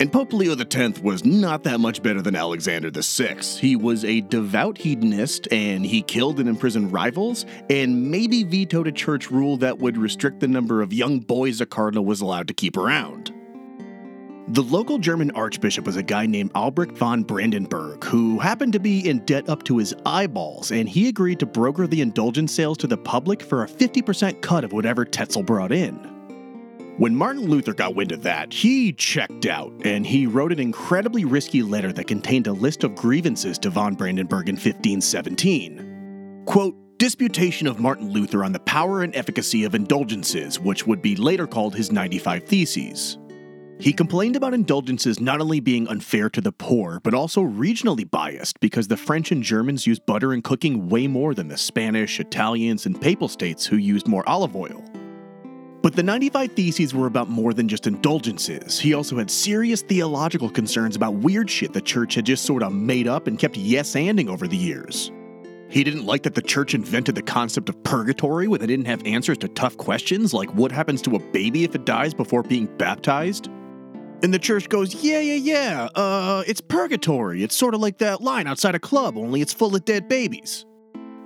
Speaker 1: And Pope Leo X was not that much better than Alexander VI. He was a devout hedonist, and he killed and imprisoned rivals, and maybe vetoed a church rule that would restrict the number of young boys a cardinal was allowed to keep around. The local German archbishop was a guy named Albrecht von Brandenburg, who happened to be in debt up to his eyeballs, and he agreed to broker the indulgence sales to the public for a 50% cut of whatever Tetzel brought in. When Martin Luther got wind of that, he checked out, and he wrote an incredibly risky letter that contained a list of grievances to von Brandenburg in 1517. Quote, Disputation of Martin Luther on the power and efficacy of indulgences, which would be later called his 95 Theses. He complained about indulgences not only being unfair to the poor, but also regionally biased because the French and Germans used butter in cooking way more than the Spanish, Italians, and Papal states who used more olive oil. But the 95 Theses were about more than just indulgences. He also had serious theological concerns about weird shit the church had just sort of made up and kept yes anding over the years. He didn't like that the church invented the concept of purgatory when they didn't have answers to tough questions like what happens to a baby if it dies before being baptized. And the church goes, Yeah, yeah, yeah, uh, it's purgatory. It's sort of like that line outside a club, only it's full of dead babies.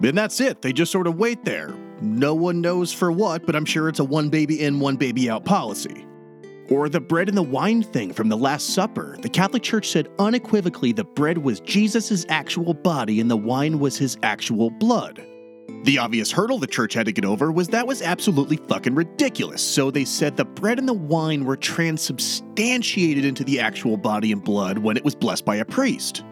Speaker 1: And that's it. They just sort of wait there. No one knows for what, but I'm sure it's a one baby in, one baby out policy. Or the bread and the wine thing from the Last Supper. The Catholic Church said unequivocally the bread was Jesus' actual body and the wine was his actual blood. The obvious hurdle the church had to get over was that was absolutely fucking ridiculous, so they said the bread and the wine were transubstantiated into the actual body and blood when it was blessed by a priest.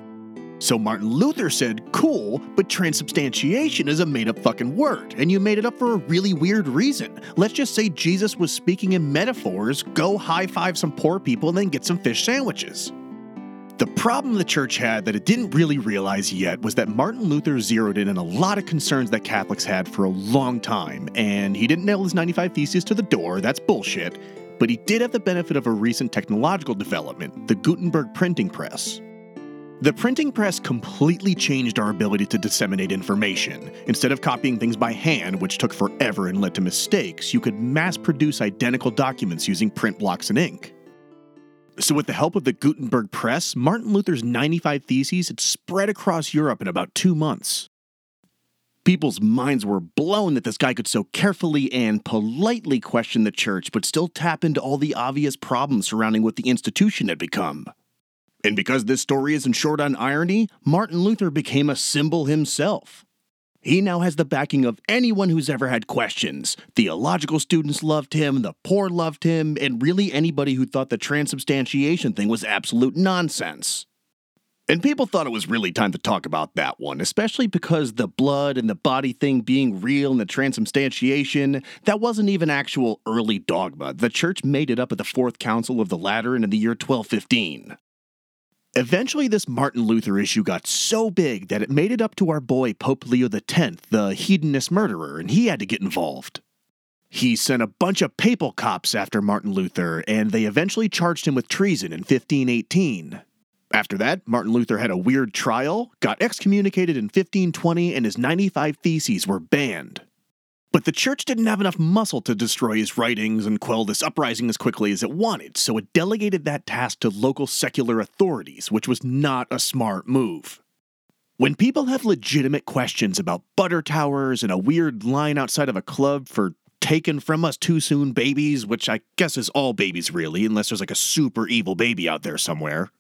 Speaker 1: So Martin Luther said, cool, but transubstantiation is a made up fucking word, and you made it up for a really weird reason. Let's just say Jesus was speaking in metaphors, go high five some poor people, and then get some fish sandwiches. The problem the church had that it didn't really realize yet was that Martin Luther zeroed in on a lot of concerns that Catholics had for a long time, and he didn't nail his 95 Theses to the door, that's bullshit, but he did have the benefit of a recent technological development, the Gutenberg printing press. The printing press completely changed our ability to disseminate information. Instead of copying things by hand, which took forever and led to mistakes, you could mass produce identical documents using print blocks and ink. So, with the help of the Gutenberg press, Martin Luther's 95 Theses had spread across Europe in about two months. People's minds were blown that this guy could so carefully and politely question the church, but still tap into all the obvious problems surrounding what the institution had become. And because this story isn't short on irony, Martin Luther became a symbol himself. He now has the backing of anyone who's ever had questions. Theological students loved him, the poor loved him, and really anybody who thought the transubstantiation thing was absolute nonsense. And people thought it was really time to talk about that one, especially because the blood and the body thing being real and the transubstantiation, that wasn't even actual early dogma. The church made it up at the Fourth Council of the Lateran in the year 1215. Eventually, this Martin Luther issue got so big that it made it up to our boy Pope Leo X, the hedonist murderer, and he had to get involved. He sent a bunch of papal cops after Martin Luther, and they eventually charged him with treason in 1518. After that, Martin Luther had a weird trial, got excommunicated in 1520, and his 95 Theses were banned. But the church didn't have enough muscle to destroy his writings and quell this uprising as quickly as it wanted, so it delegated that task to local secular authorities, which was not a smart move. When people have legitimate questions about butter towers and a weird line outside of a club for taken from us too soon babies, which I guess is all babies really, unless there's like a super evil baby out there somewhere,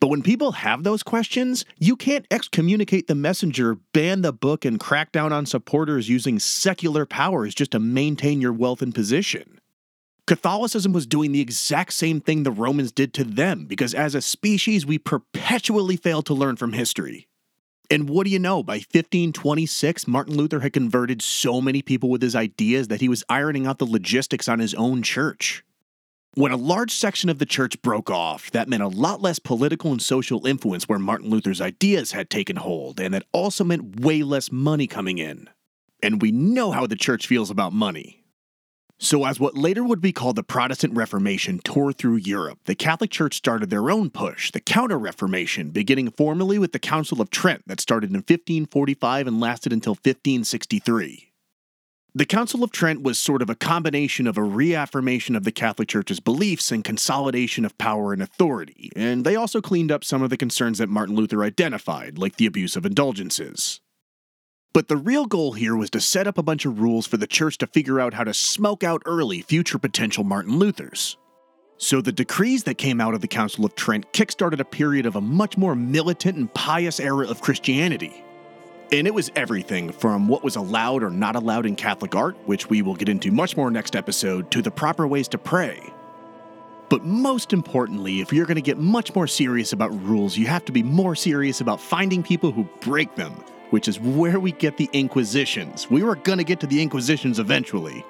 Speaker 1: but when people have those questions, you can't excommunicate the messenger, ban the book, and crack down on supporters using secular powers just to maintain your wealth and position. Catholicism was doing the exact same thing the Romans did to them because as a species, we perpetually fail to learn from history. And what do you know? By 1526, Martin Luther had converted so many people with his ideas that he was ironing out the logistics on his own church. When a large section of the church broke off, that meant a lot less political and social influence where Martin Luther's ideas had taken hold, and it also meant way less money coming in. And we know how the church feels about money. So, as what later would be called the Protestant Reformation tore through Europe, the Catholic Church started their own push, the Counter Reformation, beginning formally with the Council of Trent that started in 1545 and lasted until 1563. The Council of Trent was sort of a combination of a reaffirmation of the Catholic Church's beliefs and consolidation of power and authority, and they also cleaned up some of the concerns that Martin Luther identified, like the abuse of indulgences. But the real goal here was to set up a bunch of rules for the church to figure out how to smoke out early future potential Martin Luthers. So the decrees that came out of the Council of Trent kickstarted a period of a much more militant and pious era of Christianity. And it was everything from what was allowed or not allowed in Catholic art, which we will get into much more next episode, to the proper ways to pray. But most importantly, if you're going to get much more serious about rules, you have to be more serious about finding people who break them, which is where we get the Inquisitions. We were going to get to the Inquisitions eventually.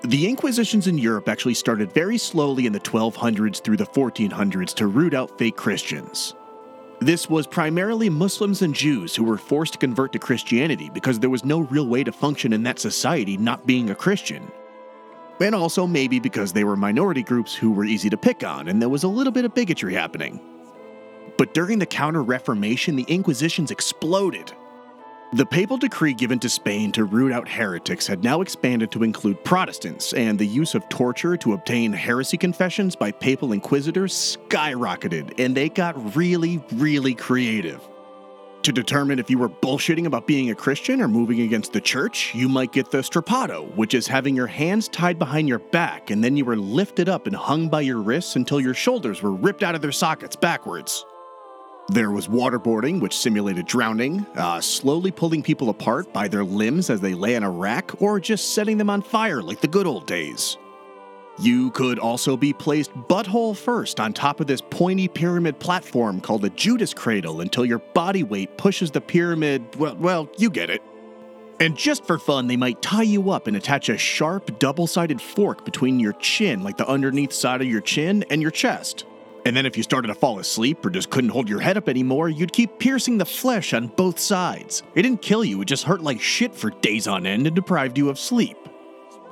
Speaker 1: The Inquisitions in Europe actually started very slowly in the 1200s through the 1400s to root out fake Christians. This was primarily Muslims and Jews who were forced to convert to Christianity because there was no real way to function in that society not being a Christian. And also maybe because they were minority groups who were easy to pick on and there was a little bit of bigotry happening. But during the Counter Reformation, the Inquisitions exploded. The papal decree given to Spain to root out heretics had now expanded to include Protestants, and the use of torture to obtain heresy confessions by papal inquisitors skyrocketed, and they got really, really creative. To determine if you were bullshitting about being a Christian or moving against the church, you might get the strappado, which is having your hands tied behind your back and then you were lifted up and hung by your wrists until your shoulders were ripped out of their sockets backwards. There was waterboarding, which simulated drowning, uh, slowly pulling people apart by their limbs as they lay on a rack, or just setting them on fire like the good old days. You could also be placed butthole first on top of this pointy pyramid platform called a Judas cradle until your body weight pushes the pyramid, well, well, you get it. And just for fun, they might tie you up and attach a sharp, double sided fork between your chin, like the underneath side of your chin, and your chest. And then if you started to fall asleep or just couldn't hold your head up anymore, you'd keep piercing the flesh on both sides. It didn't kill you, it just hurt like shit for days on end and deprived you of sleep.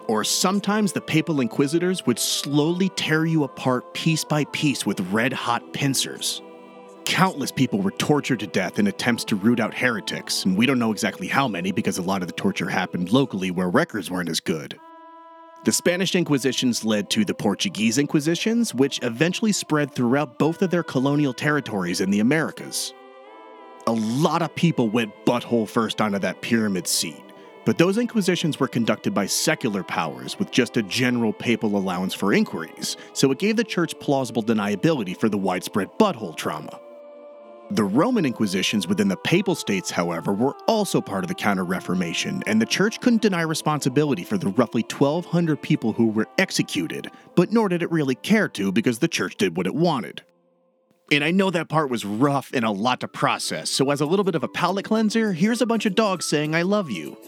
Speaker 1: Or sometimes the papal inquisitors would slowly tear you apart piece by piece with red hot pincers. Countless people were tortured to death in attempts to root out heretics, and we don't know exactly how many because a lot of the torture happened locally where records weren't as good. The Spanish Inquisitions led to the Portuguese Inquisitions, which eventually spread throughout both of their colonial territories in the Americas. A lot of people went butthole first onto that pyramid seat, but those inquisitions were conducted by secular powers with just a general papal allowance for inquiries, so it gave the church plausible deniability for the widespread butthole trauma. The Roman Inquisitions within the Papal States, however, were also part of the Counter Reformation, and the Church couldn't deny responsibility for the roughly 1,200 people who were executed, but nor did it really care to because the Church did what it wanted. And I know that part was rough and a lot to process, so as a little bit of a palate cleanser, here's a bunch of dogs saying I love you.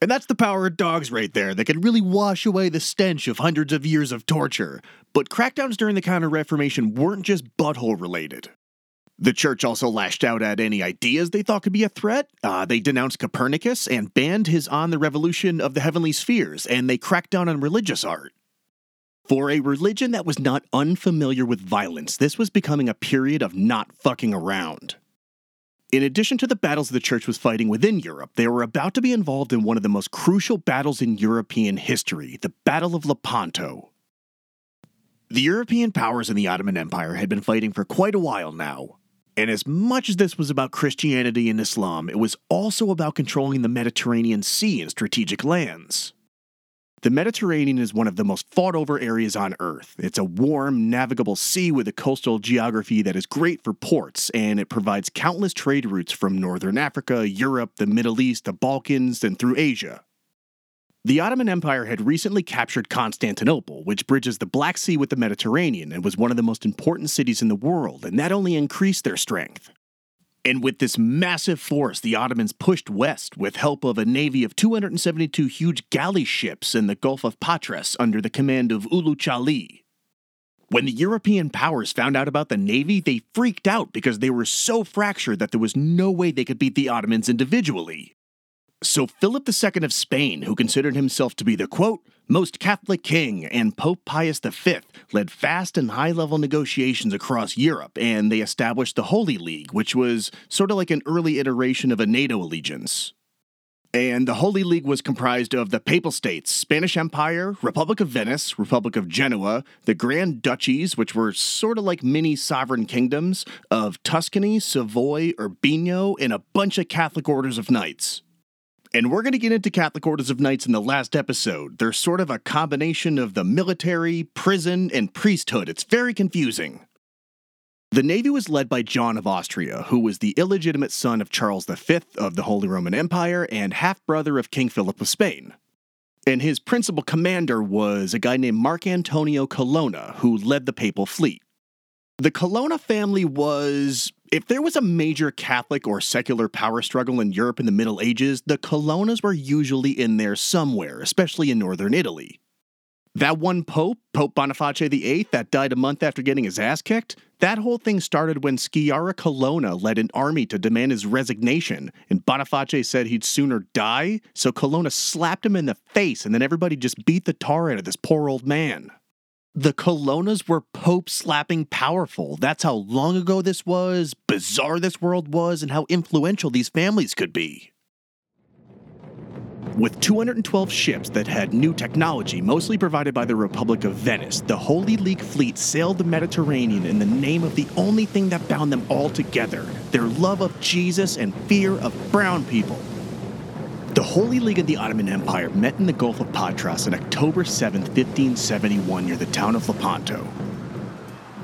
Speaker 1: And that's the power of dogs right there. that can really wash away the stench of hundreds of years of torture. But crackdowns during the Counter Reformation weren't just butthole related. The church also lashed out at any ideas they thought could be a threat. Uh, they denounced Copernicus and banned his On the Revolution of the Heavenly Spheres, and they cracked down on religious art. For a religion that was not unfamiliar with violence, this was becoming a period of not fucking around. In addition to the battles the church was fighting within Europe, they were about to be involved in one of the most crucial battles in European history the Battle of Lepanto. The European powers in the Ottoman Empire had been fighting for quite a while now, and as much as this was about Christianity and Islam, it was also about controlling the Mediterranean Sea and strategic lands. The Mediterranean is one of the most fought over areas on Earth. It's a warm, navigable sea with a coastal geography that is great for ports, and it provides countless trade routes from Northern Africa, Europe, the Middle East, the Balkans, and through Asia. The Ottoman Empire had recently captured Constantinople, which bridges the Black Sea with the Mediterranean and was one of the most important cities in the world, and that only increased their strength. And with this massive force, the Ottomans pushed west with help of a navy of 272 huge galley ships in the Gulf of Patras under the command of Ulu Chali. When the European powers found out about the navy, they freaked out because they were so fractured that there was no way they could beat the Ottomans individually. So Philip II of Spain, who considered himself to be the quote, most Catholic king, and Pope Pius V led fast and high level negotiations across Europe, and they established the Holy League, which was sort of like an early iteration of a NATO allegiance. And the Holy League was comprised of the Papal States, Spanish Empire, Republic of Venice, Republic of Genoa, the Grand Duchies, which were sort of like mini sovereign kingdoms, of Tuscany, Savoy, Urbino, and a bunch of Catholic orders of knights. And we're going to get into Catholic Orders of Knights in the last episode. They're sort of a combination of the military, prison, and priesthood. It's very confusing. The Navy was led by John of Austria, who was the illegitimate son of Charles V of the Holy Roman Empire and half brother of King Philip of Spain. And his principal commander was a guy named Marc Antonio Colonna, who led the papal fleet. The Colonna family was, if there was a major Catholic or secular power struggle in Europe in the Middle Ages, the Colonnas were usually in there somewhere, especially in northern Italy. That one pope, Pope Boniface VIII, that died a month after getting his ass kicked, that whole thing started when Sciarra Colonna led an army to demand his resignation, and Boniface said he'd sooner die, so Colonna slapped him in the face, and then everybody just beat the tar out of this poor old man. The Colonnas were pope slapping powerful. That's how long ago this was, bizarre this world was, and how influential these families could be. With 212 ships that had new technology, mostly provided by the Republic of Venice, the Holy League fleet sailed the Mediterranean in the name of the only thing that bound them all together their love of Jesus and fear of brown people. The Holy League and the Ottoman Empire met in the Gulf of Patras on October 7, 1571, near the town of Lepanto.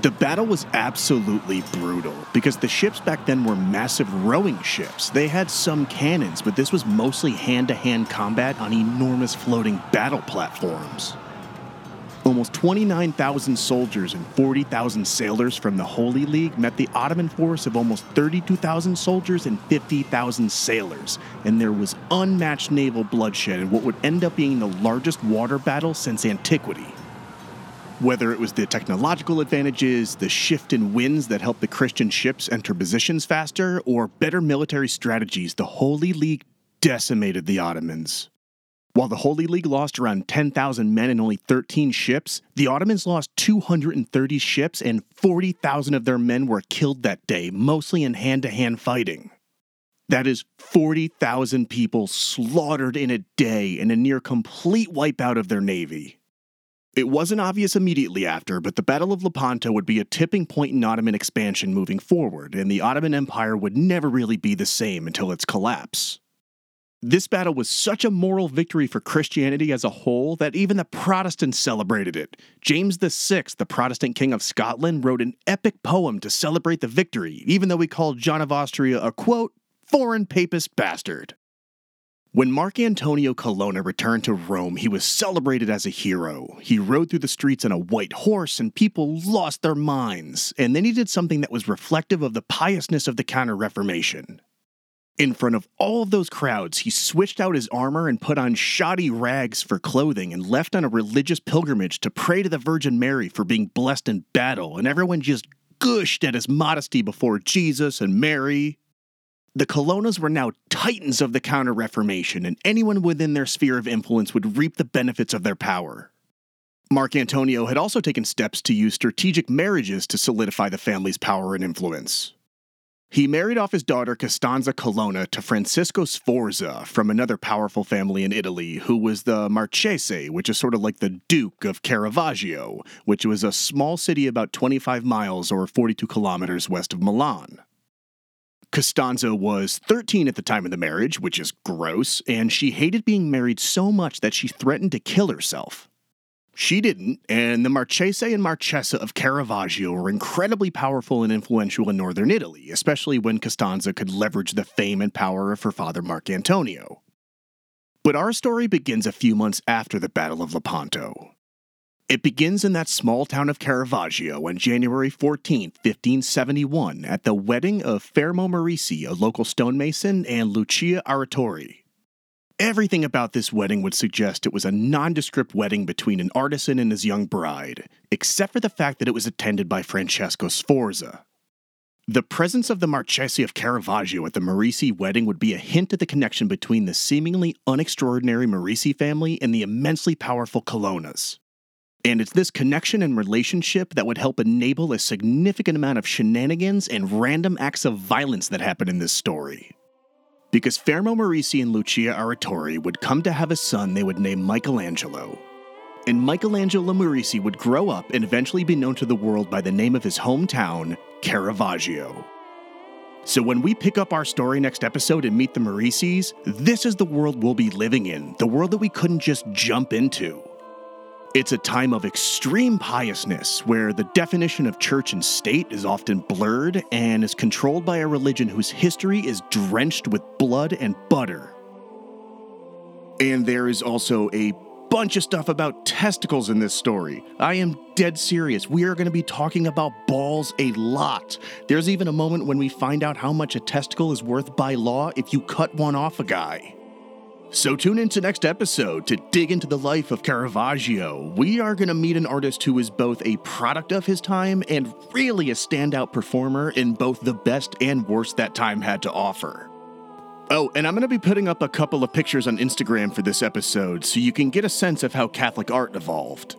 Speaker 1: The battle was absolutely brutal because the ships back then were massive rowing ships. They had some cannons, but this was mostly hand to hand combat on enormous floating battle platforms. Almost 29,000 soldiers and 40,000 sailors from the Holy League met the Ottoman force of almost 32,000 soldiers and 50,000 sailors, and there was unmatched naval bloodshed in what would end up being the largest water battle since antiquity. Whether it was the technological advantages, the shift in winds that helped the Christian ships enter positions faster, or better military strategies, the Holy League decimated the Ottomans. While the Holy League lost around 10,000 men and only 13 ships, the Ottomans lost 230 ships and 40,000 of their men were killed that day, mostly in hand to hand fighting. That is 40,000 people slaughtered in a day in a near complete wipeout of their navy. It wasn't obvious immediately after, but the Battle of Lepanto would be a tipping point in Ottoman expansion moving forward, and the Ottoman Empire would never really be the same until its collapse. This battle was such a moral victory for Christianity as a whole that even the Protestants celebrated it. James VI, the Protestant king of Scotland, wrote an epic poem to celebrate the victory, even though he called John of Austria a quote, foreign papist bastard. When Marc Antonio Colonna returned to Rome, he was celebrated as a hero. He rode through the streets on a white horse, and people lost their minds. And then he did something that was reflective of the piousness of the Counter Reformation. In front of all of those crowds, he switched out his armor and put on shoddy rags for clothing and left on a religious pilgrimage to pray to the Virgin Mary for being blessed in battle, and everyone just gushed at his modesty before Jesus and Mary. The Colonnas were now titans of the Counter Reformation, and anyone within their sphere of influence would reap the benefits of their power. Marc Antonio had also taken steps to use strategic marriages to solidify the family's power and influence. He married off his daughter Costanza Colonna to Francesco Sforza from another powerful family in Italy, who was the Marchese, which is sort of like the Duke of Caravaggio, which was a small city about 25 miles or 42 kilometers west of Milan. Costanza was 13 at the time of the marriage, which is gross, and she hated being married so much that she threatened to kill herself. She didn't, and the Marchese and Marchesa of Caravaggio were incredibly powerful and influential in northern Italy, especially when Costanza could leverage the fame and power of her father Marc Antonio. But our story begins a few months after the Battle of Lepanto. It begins in that small town of Caravaggio on January 14, 1571, at the wedding of Fermo Merisi, a local stonemason, and Lucia Aratori. Everything about this wedding would suggest it was a nondescript wedding between an artisan and his young bride, except for the fact that it was attended by Francesco Sforza. The presence of the Marchese of Caravaggio at the Merisi wedding would be a hint at the connection between the seemingly unextraordinary Merisi family and the immensely powerful Colonnas. And it's this connection and relationship that would help enable a significant amount of shenanigans and random acts of violence that happen in this story. Because Fermo Merisi and Lucia Aratori would come to have a son they would name Michelangelo. And Michelangelo Merisi would grow up and eventually be known to the world by the name of his hometown, Caravaggio. So when we pick up our story next episode and meet the Merisis, this is the world we'll be living in, the world that we couldn't just jump into. It's a time of extreme piousness where the definition of church and state is often blurred and is controlled by a religion whose history is drenched with blood and butter. And there is also a bunch of stuff about testicles in this story. I am dead serious. We are going to be talking about balls a lot. There's even a moment when we find out how much a testicle is worth by law if you cut one off a guy. So tune into next episode to dig into the life of Caravaggio. We are going to meet an artist who is both a product of his time and really a standout performer in both the best and worst that time had to offer. Oh, and I'm going to be putting up a couple of pictures on Instagram for this episode so you can get a sense of how Catholic art evolved.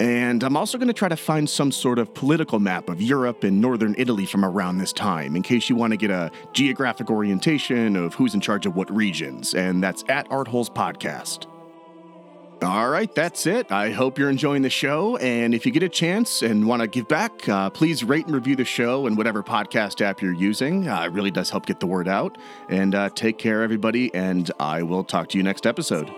Speaker 1: And I'm also going to try to find some sort of political map of Europe and northern Italy from around this time, in case you want to get a geographic orientation of who's in charge of what regions, and that's at Artholes Podcast. All right, that's it. I hope you're enjoying the show. And if you get a chance and want to give back, uh, please rate and review the show in whatever podcast app you're using. Uh, it really does help get the word out. And uh, take care, everybody. And I will talk to you next episode.